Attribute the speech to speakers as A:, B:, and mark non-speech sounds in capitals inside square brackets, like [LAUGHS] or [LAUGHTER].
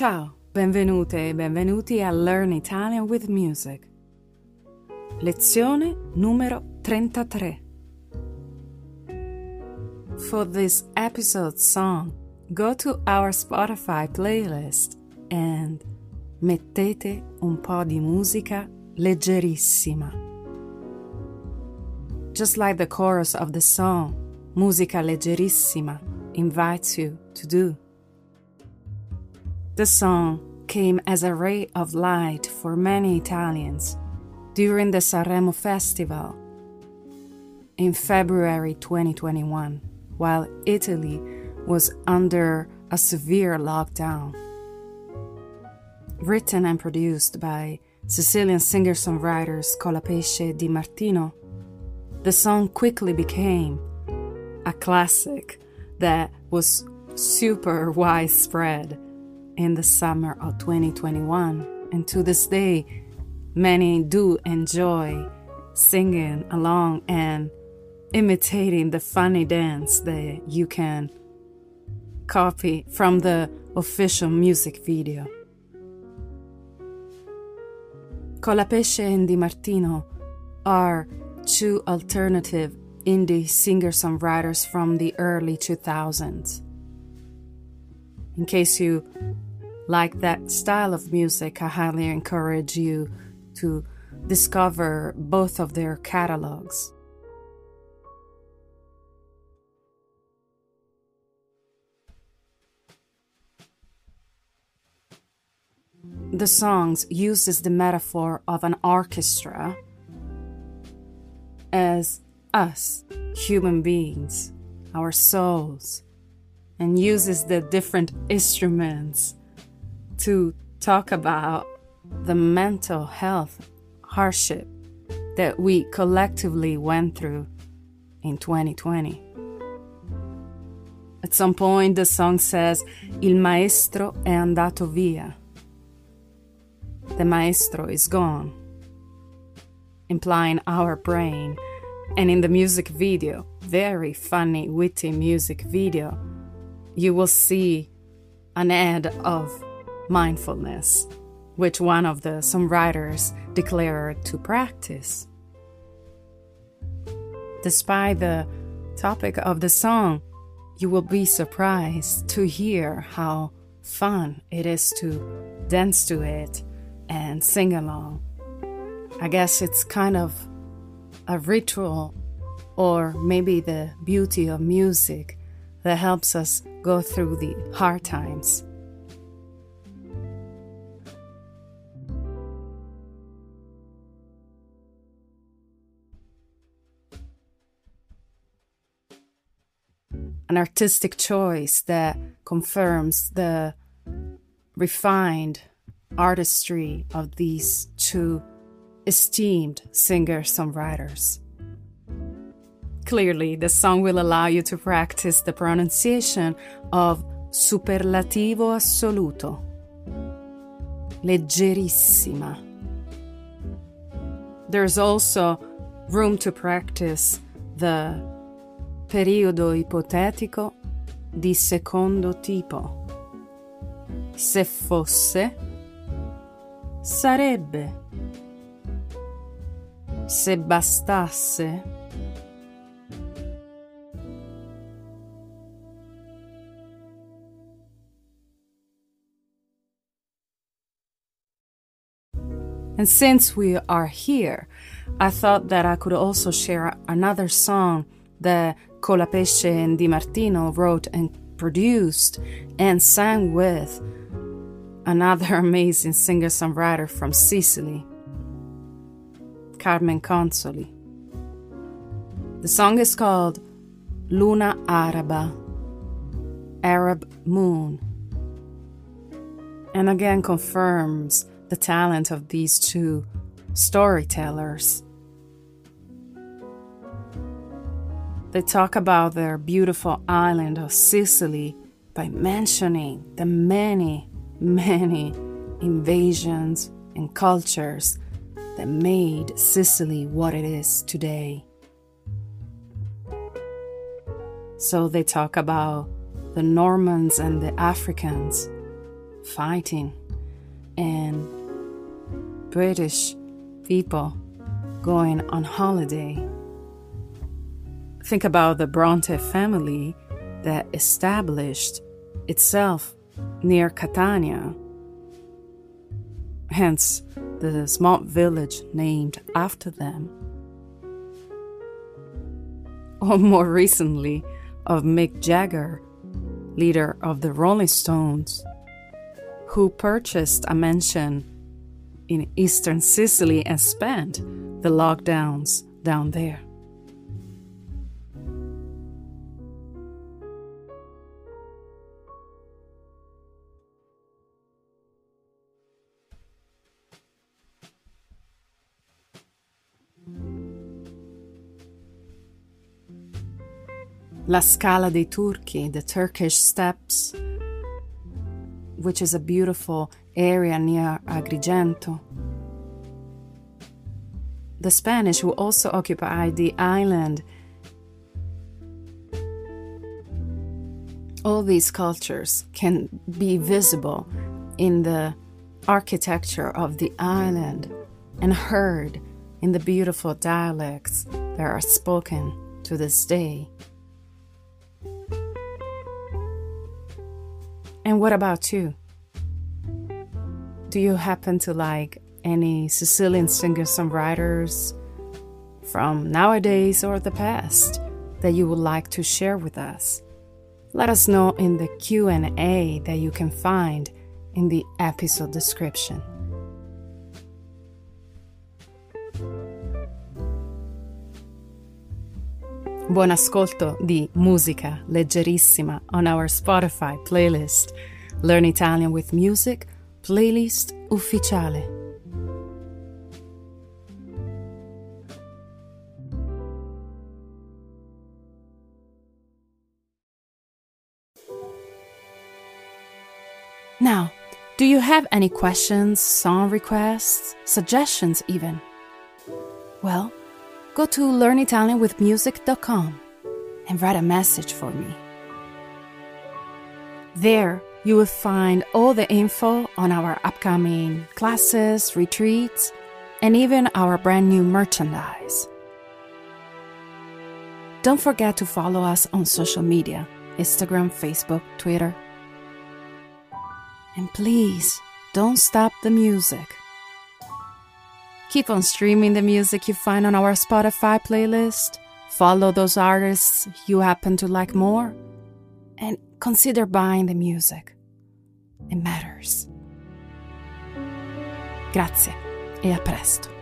A: Ciao, benvenute e benvenuti a Learn Italian with Music. Lezione numero 33. For this episode song, go to our Spotify playlist and mettete un po' di musica leggerissima. Just like the chorus of the song, Musica leggerissima invites you to do. The song came as a ray of light for many Italians during the Sanremo Festival in February 2021, while Italy was under a severe lockdown. Written and produced by Sicilian singer songwriters Colapesce Di Martino, the song quickly became a classic that was super widespread in the summer of 2021. And to this day, many do enjoy singing along and imitating the funny dance that you can copy from the official music video. Colapesce and Di Martino are two alternative indie singer songwriters from the early 2000s. In case you like that style of music, I highly encourage you to discover both of their catalogs. The songs uses the metaphor of an orchestra as us, human beings, our souls, and uses the different instruments to talk about the mental health hardship that we collectively went through in 2020. At some point, the song says, Il maestro è andato via. The maestro is gone, implying our brain. And in the music video, very funny, witty music video, you will see an ad of mindfulness, which one of the songwriters declared to practice. Despite the topic of the song, you will be surprised to hear how fun it is to dance to it and sing along. I guess it's kind of a ritual or maybe the beauty of music that helps us go through the hard times. An artistic choice that confirms the refined artistry of these two esteemed singer songwriters. Clearly, the song will allow you to practice the pronunciation of superlativo assoluto, leggerissima. There's also room to practice the periodo ipotetico di secondo tipo. Se fosse, sarebbe. Se bastasse, And since we are here, I thought that I could also share another song that Colapesce and Di Martino wrote and produced and sang with another [LAUGHS] amazing singer songwriter from Sicily, Carmen Consoli. The song is called Luna Araba, Arab Moon, and again confirms the talent of these two storytellers. They talk about their beautiful island of Sicily by mentioning the many, many invasions and cultures that made Sicily what it is today. So they talk about the Normans and the Africans, fighting and British people going on holiday. Think about the Bronte family that established itself near Catania, hence the small village named after them. [LAUGHS] Or more recently, of Mick Jagger, leader of the Rolling Stones, who purchased a mansion in eastern Sicily and spent the lockdowns down there. La Scala dei Turchi, the Turkish steps, which is a beautiful area near Agrigento. The Spanish, who also occupied the island, all these cultures can be visible in the architecture of the island and heard in the beautiful dialects that are spoken to this day. And what about you? Do you happen to like any Sicilian singer-songwriters from nowadays or the past that you would like to share with us? Let us know in the Q&A that you can find in the episode description. Buon ascolto di musica leggerissima on our Spotify playlist Learn Italian with Music, playlist ufficiale. Now, do you have any questions, song requests, suggestions even? Well, go to learnitalianwithmusic.com and write a message for me. There, you will find all the info on our upcoming classes, retreats, and even our brand new merchandise. Don't forget to follow us on social media Instagram, Facebook, Twitter. And please don't stop the music. Keep on streaming the music you find on our Spotify playlist. Follow those artists you happen to like more. And consider buying the music. It matters. Grazie e a presto.